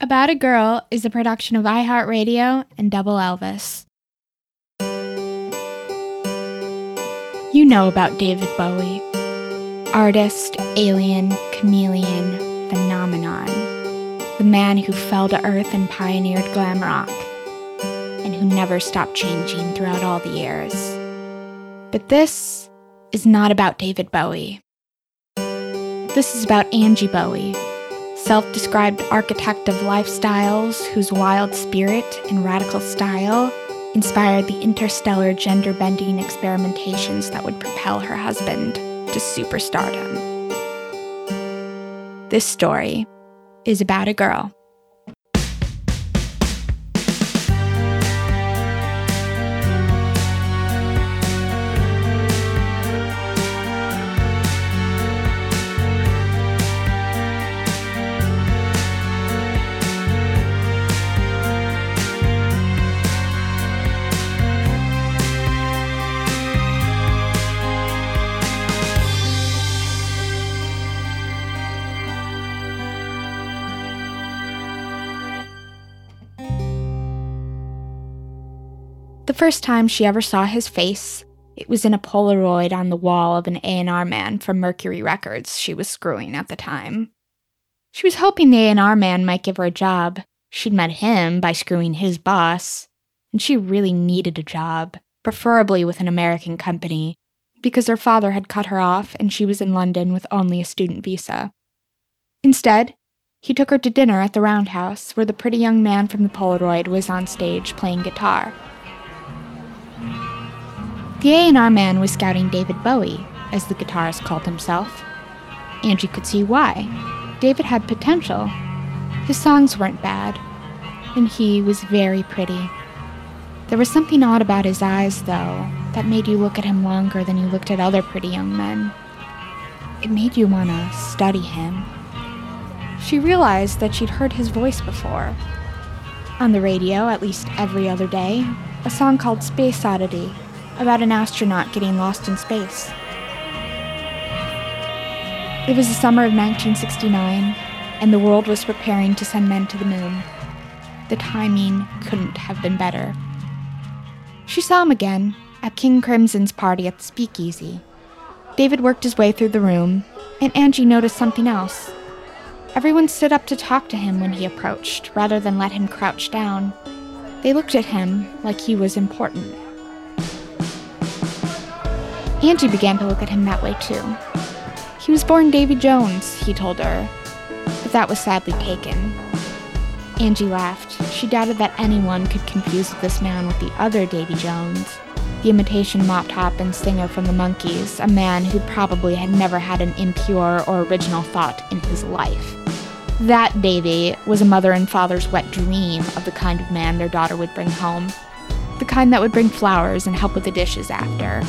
About a Girl is a production of iHeartRadio and Double Elvis. You know about David Bowie. Artist, alien, chameleon, phenomenon. The man who fell to earth and pioneered glam rock, and who never stopped changing throughout all the years. But this is not about David Bowie. This is about Angie Bowie, self described architect of lifestyles whose wild spirit and radical style inspired the interstellar gender bending experimentations that would propel her husband to superstardom. This story is about a girl first time she ever saw his face, it was in a Polaroid on the wall of an A&R man from Mercury Records she was screwing at the time. She was hoping the A&R man might give her a job. She'd met him by screwing his boss, and she really needed a job, preferably with an American company, because her father had cut her off and she was in London with only a student visa. Instead, he took her to dinner at the Roundhouse, where the pretty young man from the Polaroid was on stage playing guitar. The A&R man was scouting David Bowie, as the guitarist called himself. Angie could see why. David had potential. His songs weren't bad, and he was very pretty. There was something odd about his eyes, though, that made you look at him longer than you looked at other pretty young men. It made you want to study him. She realized that she'd heard his voice before. On the radio, at least every other day, a song called Space Oddity about an astronaut getting lost in space. It was the summer of 1969, and the world was preparing to send men to the moon. The timing couldn't have been better. She saw him again at King Crimson's party at the speakeasy. David worked his way through the room, and Angie noticed something else. Everyone stood up to talk to him when he approached, rather than let him crouch down. They looked at him like he was important. Angie began to look at him that way too. He was born Davy Jones, he told her, but that was sadly taken. Angie laughed. She doubted that anyone could confuse this man with the other Davy Jones, the imitation mop top and singer from the Monkees, a man who probably had never had an impure or original thought in his life. That Davy was a mother and father's wet dream of the kind of man their daughter would bring home, the kind that would bring flowers and help with the dishes after,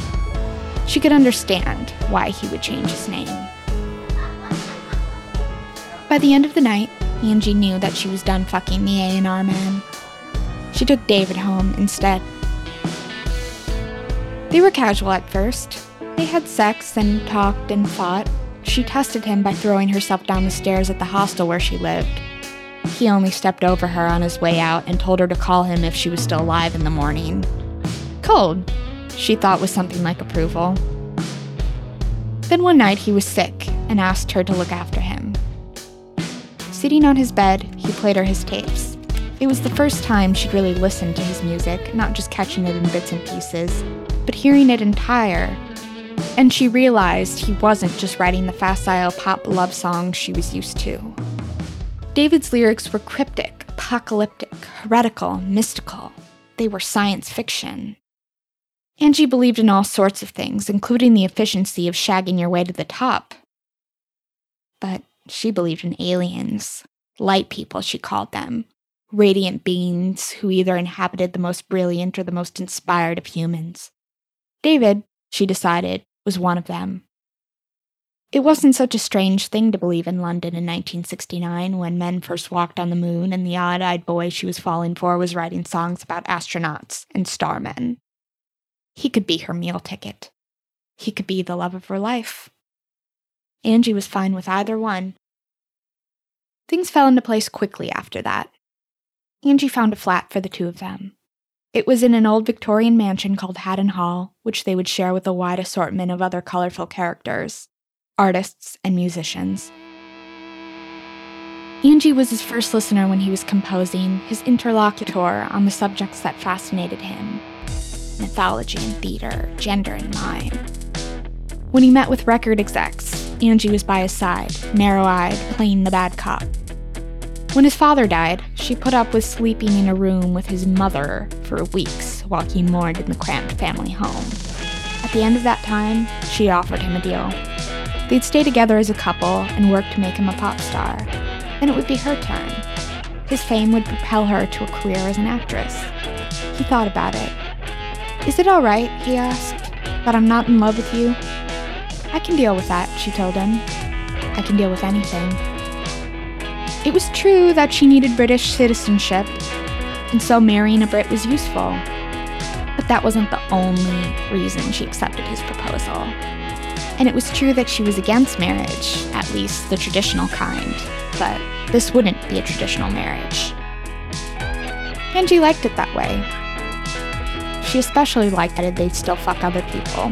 she could understand why he would change his name. By the end of the night, Angie knew that she was done fucking the A&R man. She took David home instead. They were casual at first. They had sex and talked and fought. She tested him by throwing herself down the stairs at the hostel where she lived. He only stepped over her on his way out and told her to call him if she was still alive in the morning. Cold, she thought was something like approval. Then one night he was sick and asked her to look after him. Sitting on his bed, he played her his tapes. It was the first time she'd really listened to his music, not just catching it in bits and pieces, but hearing it entire. And she realized he wasn't just writing the facile pop love songs she was used to. David's lyrics were cryptic, apocalyptic, heretical, mystical. They were science fiction. Angie believed in all sorts of things, including the efficiency of shagging your way to the top. But she believed in aliens, light people, she called them, radiant beings who either inhabited the most brilliant or the most inspired of humans. David, she decided, was one of them. It wasn't such a strange thing to believe in London in 1969 when men first walked on the moon and the odd eyed boy she was falling for was writing songs about astronauts and starmen. He could be her meal ticket. He could be the love of her life. Angie was fine with either one. Things fell into place quickly after that. Angie found a flat for the two of them. It was in an old Victorian mansion called Haddon Hall, which they would share with a wide assortment of other colorful characters, artists, and musicians. Angie was his first listener when he was composing, his interlocutor on the subjects that fascinated him mythology and theater, gender and mime. When he met with record execs, Angie was by his side, narrow eyed, playing the bad cop. When his father died, she put up with sleeping in a room with his mother for weeks while he mourned in the cramped family home. At the end of that time, she offered him a deal. They'd stay together as a couple and work to make him a pop star. Then it would be her turn. His fame would propel her to a career as an actress. He thought about it. Is it alright, he asked, that I'm not in love with you? I can deal with that, she told him. I can deal with anything. It was true that she needed British citizenship, and so marrying a Brit was useful. But that wasn't the only reason she accepted his proposal. And it was true that she was against marriage, at least the traditional kind, but this wouldn't be a traditional marriage. Angie liked it that way. She especially liked that they'd still fuck other people.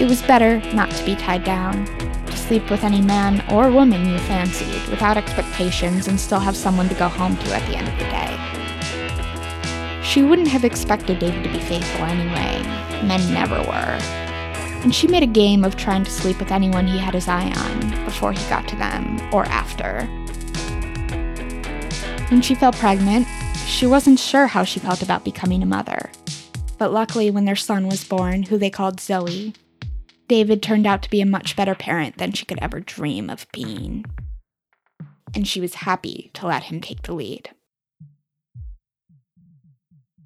It was better not to be tied down, to sleep with any man or woman you fancied without expectations and still have someone to go home to at the end of the day. She wouldn't have expected David to be faithful anyway. Men never were. And she made a game of trying to sleep with anyone he had his eye on before he got to them or after. When she fell pregnant, she wasn't sure how she felt about becoming a mother. But luckily, when their son was born, who they called Zowie, David turned out to be a much better parent than she could ever dream of being. And she was happy to let him take the lead.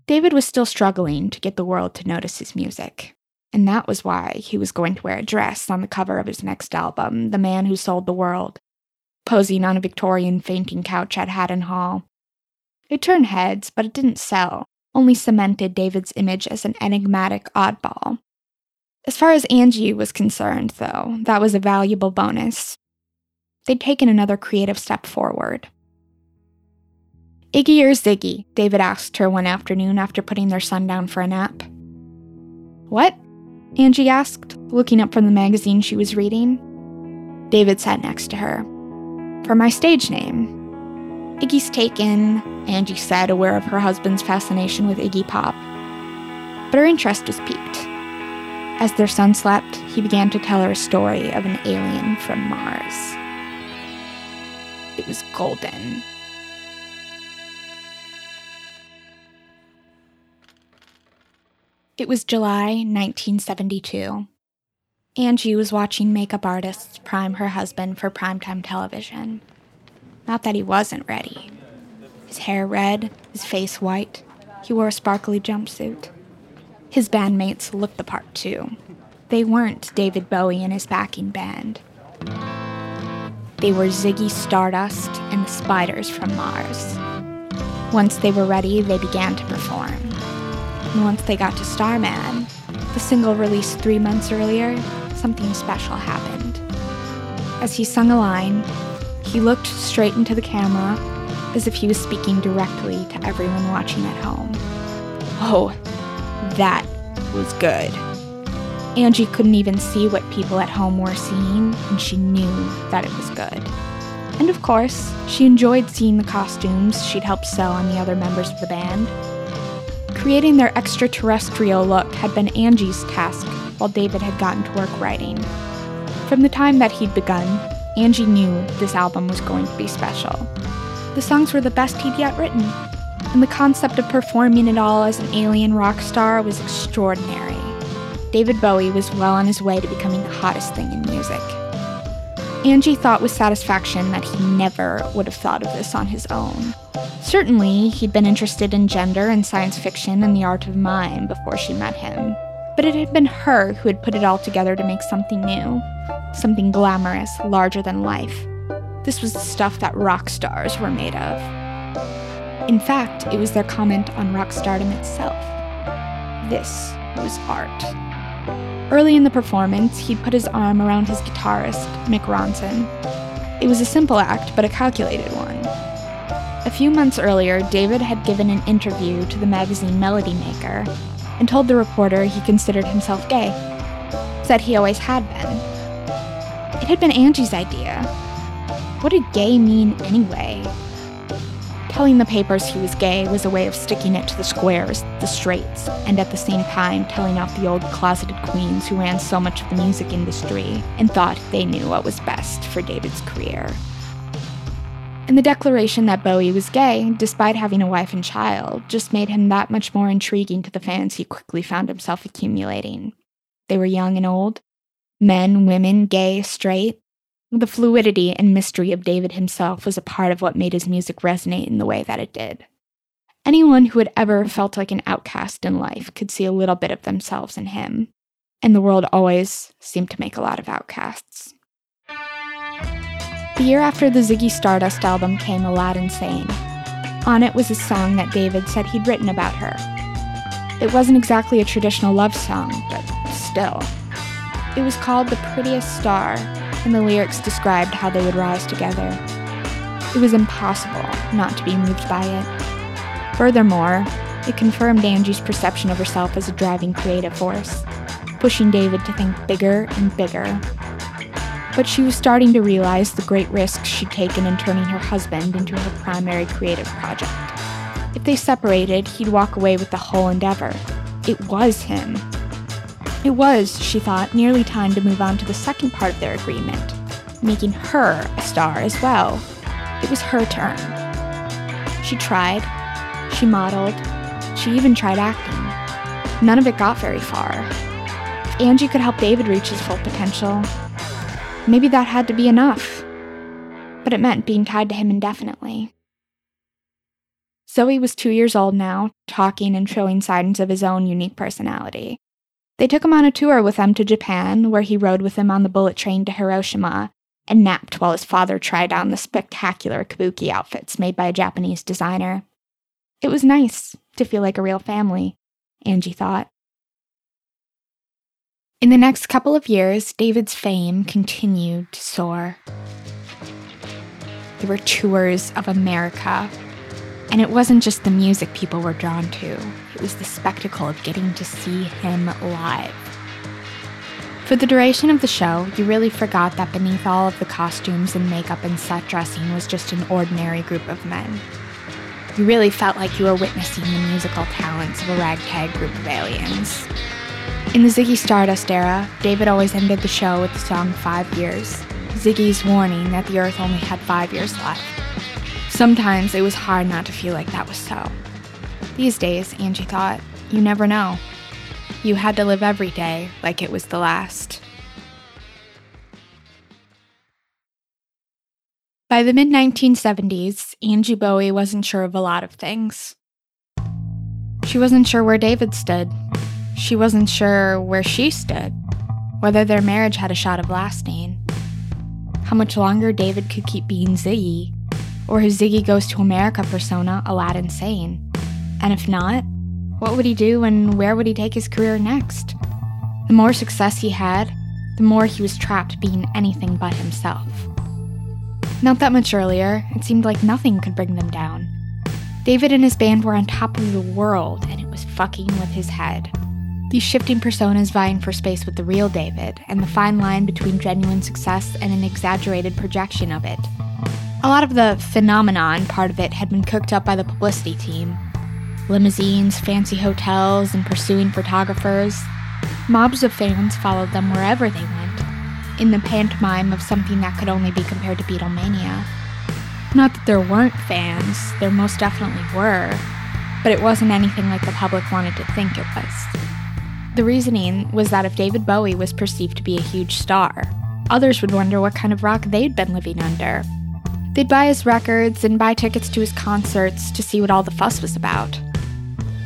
David was still struggling to get the world to notice his music. And that was why he was going to wear a dress on the cover of his next album, The Man Who Sold the World, posing on a Victorian fainting couch at Haddon Hall. It turned heads, but it didn't sell, only cemented David's image as an enigmatic oddball. As far as Angie was concerned, though, that was a valuable bonus. They'd taken another creative step forward. Iggy or Ziggy? David asked her one afternoon after putting their son down for a nap. What? Angie asked, looking up from the magazine she was reading. David sat next to her. For my stage name. Iggy's taken, Angie said, aware of her husband's fascination with Iggy Pop. But her interest was piqued. As their son slept, he began to tell her a story of an alien from Mars. It was golden. It was July 1972. Angie was watching makeup artists prime her husband for primetime television. Not that he wasn't ready. His hair red, his face white. He wore a sparkly jumpsuit. His bandmates looked the part too. They weren't David Bowie and his backing band. They were Ziggy Stardust and the Spiders from Mars. Once they were ready, they began to perform. And once they got to Starman, the single released three months earlier, something special happened. As he sung a line, he looked straight into the camera as if he was speaking directly to everyone watching at home. Oh, that was good. Angie couldn't even see what people at home were seeing, and she knew that it was good. And of course, she enjoyed seeing the costumes she'd helped sew on the other members of the band. Creating their extraterrestrial look had been Angie's task while David had gotten to work writing. From the time that he'd begun, Angie knew this album was going to be special. The songs were the best he'd yet written, and the concept of performing it all as an alien rock star was extraordinary. David Bowie was well on his way to becoming the hottest thing in music. Angie thought with satisfaction that he never would have thought of this on his own. Certainly, he'd been interested in gender and science fiction and the art of mime before she met him. But it had been her who had put it all together to make something new, something glamorous, larger than life. This was the stuff that rock stars were made of. In fact, it was their comment on rock stardom itself. This was art. Early in the performance, he'd put his arm around his guitarist, Mick Ronson. It was a simple act, but a calculated one. A few months earlier, David had given an interview to the magazine Melody Maker and told the reporter he considered himself gay. Said he always had been. It had been Angie's idea. What did gay mean anyway? Telling the papers he was gay was a way of sticking it to the squares, the straights, and at the same time telling off the old closeted queens who ran so much of the music industry and thought they knew what was best for David's career and the declaration that Bowie was gay, despite having a wife and child, just made him that much more intriguing to the fans he quickly found himself accumulating. They were young and old, men, women, gay, straight. The fluidity and mystery of David himself was a part of what made his music resonate in the way that it did. Anyone who had ever felt like an outcast in life could see a little bit of themselves in him, and the world always seemed to make a lot of outcasts. The year after the Ziggy Stardust album came Aladdin Sane. On it was a song that David said he'd written about her. It wasn't exactly a traditional love song, but still. It was called The Prettiest Star, and the lyrics described how they would rise together. It was impossible not to be moved by it. Furthermore, it confirmed Angie's perception of herself as a driving creative force, pushing David to think bigger and bigger but she was starting to realize great risks she'd taken in turning her husband into her primary creative project. If they separated, he'd walk away with the whole endeavor. It was him. It was, she thought, nearly time to move on to the second part of their agreement, making her a star as well. It was her turn. She tried, she modeled, she even tried acting. None of it got very far. If Angie could help David reach his full potential, Maybe that had to be enough. But it meant being tied to him indefinitely. Zowie was two years old now, talking and showing signs of his own unique personality. They took him on a tour with them to Japan, where he rode with them on the bullet train to Hiroshima and napped while his father tried on the spectacular kabuki outfits made by a Japanese designer. It was nice to feel like a real family, Angie thought. In the next couple of years, David's fame continued to soar. There were tours of America, and it wasn't just the music people were drawn to, it was the spectacle of getting to see him live. For the duration of the show, you really forgot that beneath all of the costumes and makeup and set dressing was just an ordinary group of men. You really felt like you were witnessing the musical talents of a ragtag group of aliens. In the Ziggy Stardust era, David always ended the show with the song Five Years, Ziggy's warning that the Earth only had five years left. Sometimes it was hard not to feel like that was so. These days, Angie thought, you never know. You had to live every day like it was the last. By the mid 1970s, Angie Bowie wasn't sure of a lot of things. She wasn't sure where David stood, she wasn't sure where she stood, whether their marriage had a shot of lasting, how much longer David could keep being Ziggy, or his Ziggy Goes to America persona Aladdin Sane. And if not, what would he do and where would he take his career next? The more success he had, the more he was trapped being anything but himself. Not that much earlier, it seemed like nothing could bring them down. David and his band were on top of the world, and it was fucking with his head. These shifting personas vying for space with the real David, and the fine line between genuine success and an exaggerated projection of it. A lot of the phenomenon part of it had been cooked up by the publicity team limousines, fancy hotels, and pursuing photographers. Mobs of fans followed them wherever they went, in the pantomime of something that could only be compared to Beatlemania. Not that there weren't fans, there most definitely were, but it wasn't anything like the public wanted to think it was. The reasoning was that if David Bowie was perceived to be a huge star, others would wonder what kind of rock they'd been living under. They'd buy his records and buy tickets to his concerts to see what all the fuss was about.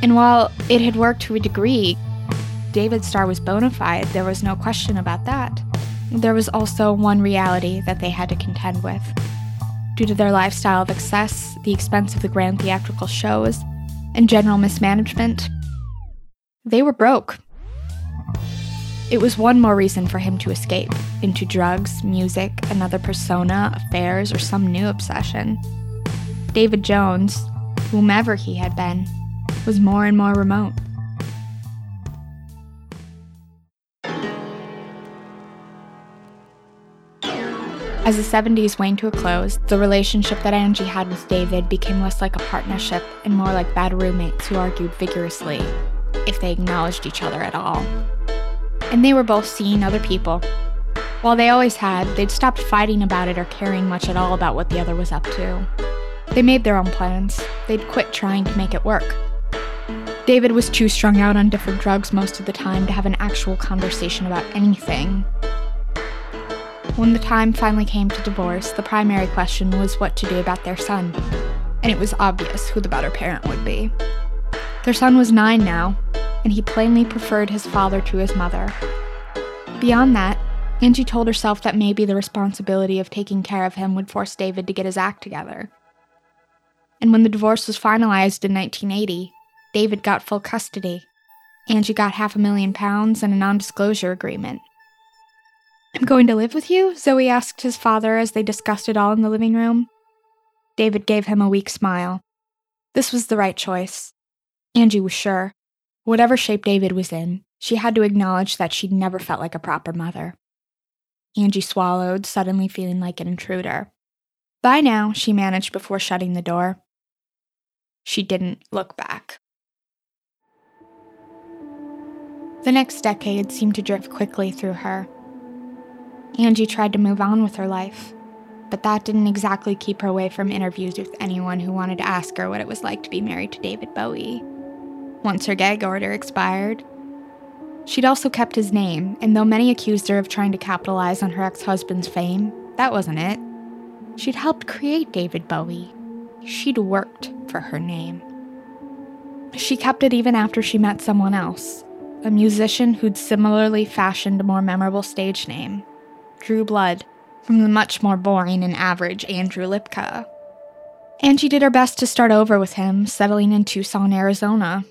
And while it had worked to a degree, David's star was bona fide, there was no question about that. There was also one reality that they had to contend with. Due to their lifestyle of excess, the expense of the grand theatrical shows, and general mismanagement, they were broke It was one more reason for him to escape into drugs, music, another persona, affairs, or some new obsession. David Jones, whomever he had been, was more and more remote. As the 70s waned to a close, the relationship that Angie had with David became less like a partnership and more like bad roommates who argued vigorously, if they acknowledged each other at all. And they were both seeing other people. While they always had, they'd stopped fighting about it or caring much at all about what the other was up to. They made their own plans. They'd quit trying to make it work. David was too strung out on different drugs most of the time to have an actual conversation about anything, when the time finally came to divorce, the primary question was what to do about their son, and it was obvious who the better parent would be. Their son was nine now, and he plainly preferred his father to his mother. Beyond that, Angie told herself that maybe the responsibility of taking care of him would force David to get his act together. And when the divorce was finalized in 1980, David got full custody. Angie got half a million pounds and a non disclosure agreement. I'm going to live with you? Zowie asked his father as they discussed it all in the living room. David gave him a weak smile. This was the right choice. Angie was sure. Whatever shape David was in, she had to acknowledge that she'd never felt like a proper mother. Angie swallowed, suddenly feeling like an intruder. By now, she managed before shutting the door. She didn't look back. The next decade seemed to drift quickly through her. Angie tried to move on with her life, but that didn't exactly keep her away from interviews with anyone who wanted to ask her what it was like to be married to David Bowie. Once her gag order expired, she'd also kept his name, and though many accused her of trying to capitalize on her ex husband's fame, that wasn't it. She'd helped create David Bowie. She'd worked for her name. She kept it even after she met someone else, a musician who'd similarly fashioned a more memorable stage name Drew Blood from the much more boring and average Andrew Lipka. Angie did her best to start over with him, settling in Tucson, Arizona.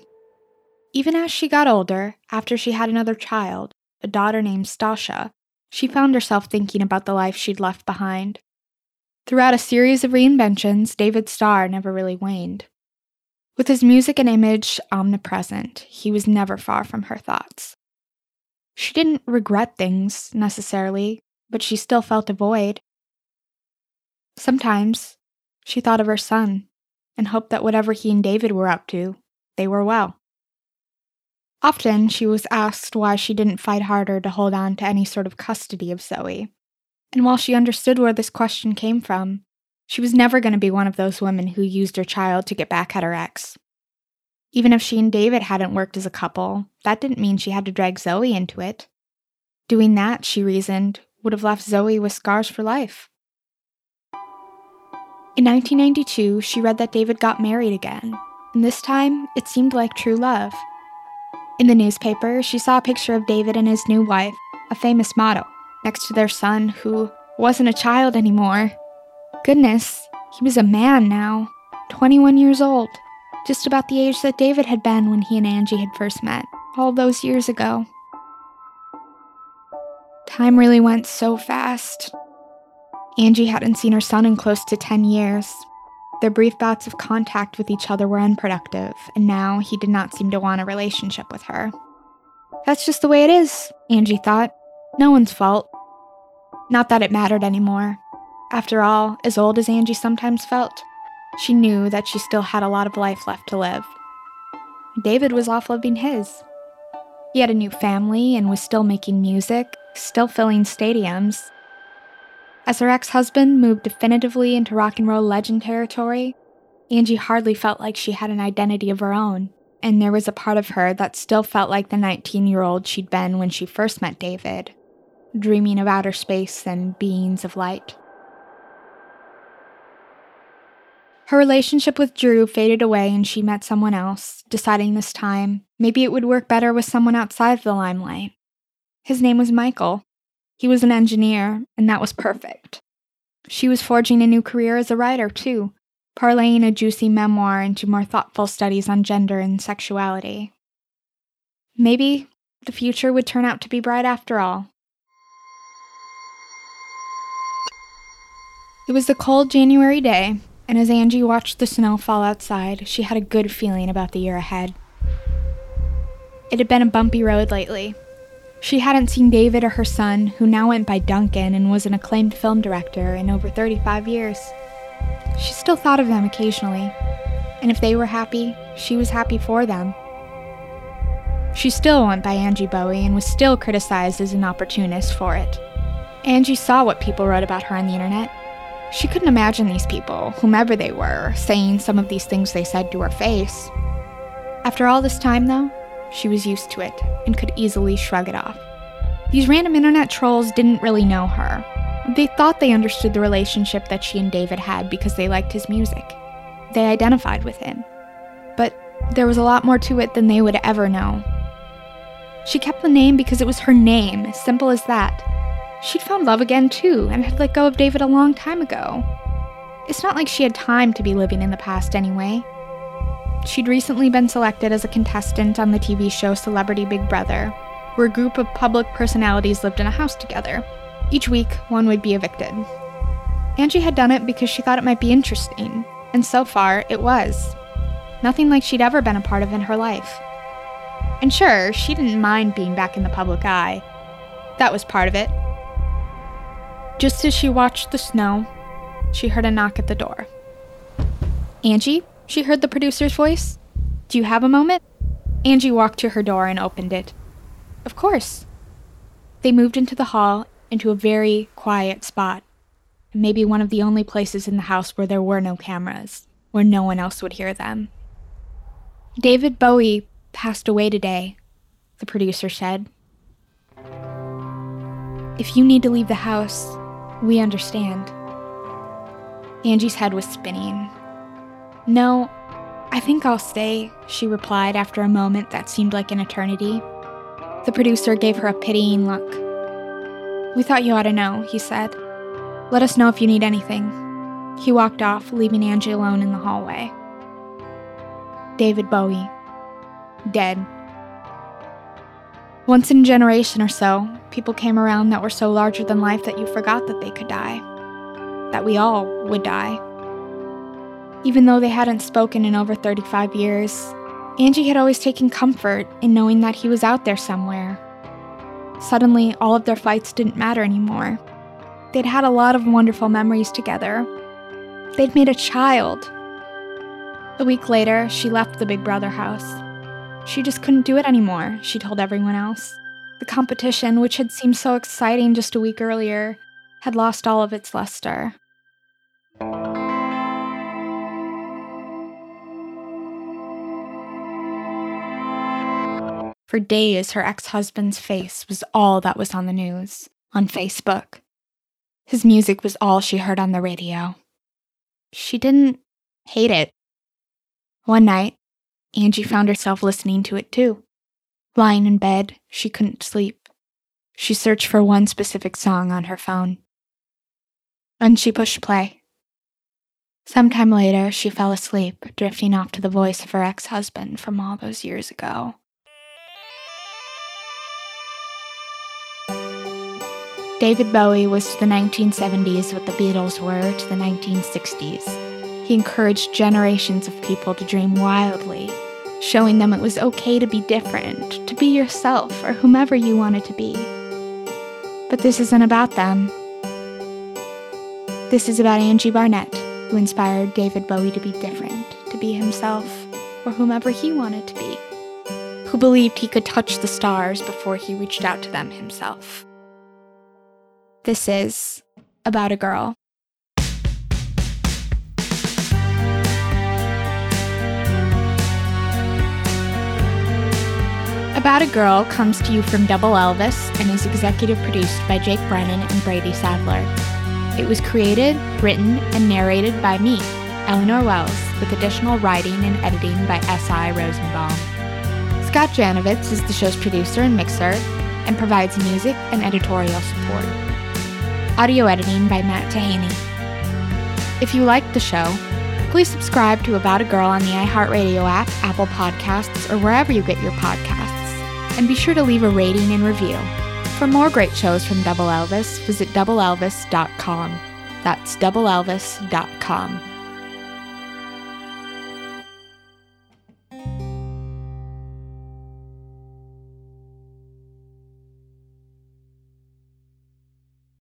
Even as she got older, after she had another child, a daughter named Stacia, she found herself thinking about the life she'd left behind. Throughout a series of reinventions, David's star never really waned. With his music and image omnipresent, he was never far from her thoughts. She didn't regret things, necessarily, but she still felt a void. Sometimes she thought of her son and hoped that whatever he and David were up to, they were well. Often she was asked why she didn't fight harder to hold on to any sort of custody of Zowie. And while she understood where this question came from, she was never going to be one of those women who used her child to get back at her ex. Even if she and David hadn't worked as a couple, that didn't mean she had to drag Zowie into it. Doing that, she reasoned, would have left Zowie with scars for life. In 1992, she read that David got married again, and this time it seemed like true love. In the newspaper, she saw a picture of David and his new wife, a famous model, next to their son, who wasn't a child anymore. Goodness, he was a man now, 21 years old, just about the age that David had been when he and Angie had first met, all those years ago. Time really went so fast. Angie hadn't seen her son in close to 10 years. Their brief bouts of contact with each other were unproductive, and now he did not seem to want a relationship with her. That's just the way it is, Angie thought. No one's fault. Not that it mattered anymore. After all, as old as Angie sometimes felt, she knew that she still had a lot of life left to live. David was off living his. He had a new family and was still making music, still filling stadiums. As her ex husband moved definitively into rock and roll legend territory, Angie hardly felt like she had an identity of her own, and there was a part of her that still felt like the 19 year old she'd been when she first met David, dreaming of outer space and beings of light. Her relationship with Drew faded away and she met someone else, deciding this time maybe it would work better with someone outside the limelight. His name was Michael. He was an engineer, and that was perfect. She was forging a new career as a writer, too, parlaying a juicy memoir into more thoughtful studies on gender and sexuality. Maybe the future would turn out to be bright after all. It was a cold January day, and as Angie watched the snow fall outside, she had a good feeling about the year ahead. It had been a bumpy road lately. She hadn't seen David or her son, who now went by Duncan and was an acclaimed film director, in over 35 years. She still thought of them occasionally, and if they were happy, she was happy for them. She still went by Angie Bowie and was still criticized as an opportunist for it. Angie saw what people wrote about her on the internet. She couldn't imagine these people, whomever they were, saying some of these things they said to her face. After all this time, though, she was used to it and could easily shrug it off. These random internet trolls didn't really know her. They thought they understood the relationship that she and David had because they liked his music. They identified with him. But there was a lot more to it than they would ever know. She kept the name because it was her name, simple as that. She'd found love again, too, and had let go of David a long time ago. It's not like she had time to be living in the past anyway. She'd recently been selected as a contestant on the TV show Celebrity Big Brother, where a group of public personalities lived in a house together. Each week, one would be evicted. Angie had done it because she thought it might be interesting, and so far, it was. Nothing like she'd ever been a part of in her life. And sure, she didn't mind being back in the public eye. That was part of it. Just as she watched the snow, she heard a knock at the door. Angie? She heard the producer's voice. Do you have a moment? Angie walked to her door and opened it. Of course. They moved into the hall, into a very quiet spot. Maybe one of the only places in the house where there were no cameras, where no one else would hear them. David Bowie passed away today, the producer said. If you need to leave the house, we understand. Angie's head was spinning. No, I think I'll stay, she replied after a moment that seemed like an eternity. The producer gave her a pitying look. We thought you ought to know, he said. Let us know if you need anything. He walked off, leaving Angie alone in the hallway. David Bowie. Dead. Once in a generation or so, people came around that were so larger than life that you forgot that they could die. That we all would die. Even though they hadn't spoken in over 35 years, Angie had always taken comfort in knowing that he was out there somewhere. Suddenly, all of their fights didn't matter anymore. They'd had a lot of wonderful memories together. They'd made a child. A week later, she left the Big Brother house. She just couldn't do it anymore, she told everyone else. The competition, which had seemed so exciting just a week earlier, had lost all of its luster. For days, her ex husband's face was all that was on the news, on Facebook. His music was all she heard on the radio. She didn't hate it. One night, Angie found herself listening to it too. Lying in bed, she couldn't sleep. She searched for one specific song on her phone. And she pushed play. Sometime later, she fell asleep, drifting off to the voice of her ex husband from all those years ago. David Bowie was to the 1970s what the Beatles were to the 1960s. He encouraged generations of people to dream wildly, showing them it was okay to be different, to be yourself or whomever you wanted to be. But this isn't about them. This is about Angie Barnett, who inspired David Bowie to be different, to be himself, or whomever he wanted to be, who believed he could touch the stars before he reached out to them himself. This is about a girl. About a Girl comes to you from Double Elvis and is executive produced by Jake Brennan and Brady Sadler. It was created, written, and narrated by me, Eleanor Wells, with additional writing and editing by S.I. Rosenbaum. Scott Janovitz is the show's producer and mixer and provides music and editorial support. Audio editing by Matt Tahaney. If you liked the show, please subscribe to About a Girl on the iHeartRadio app, Apple Podcasts, or wherever you get your podcasts. And be sure to leave a rating and review. For more great shows from Double Elvis, visit doubleelvis.com. That's doubleelvis.com.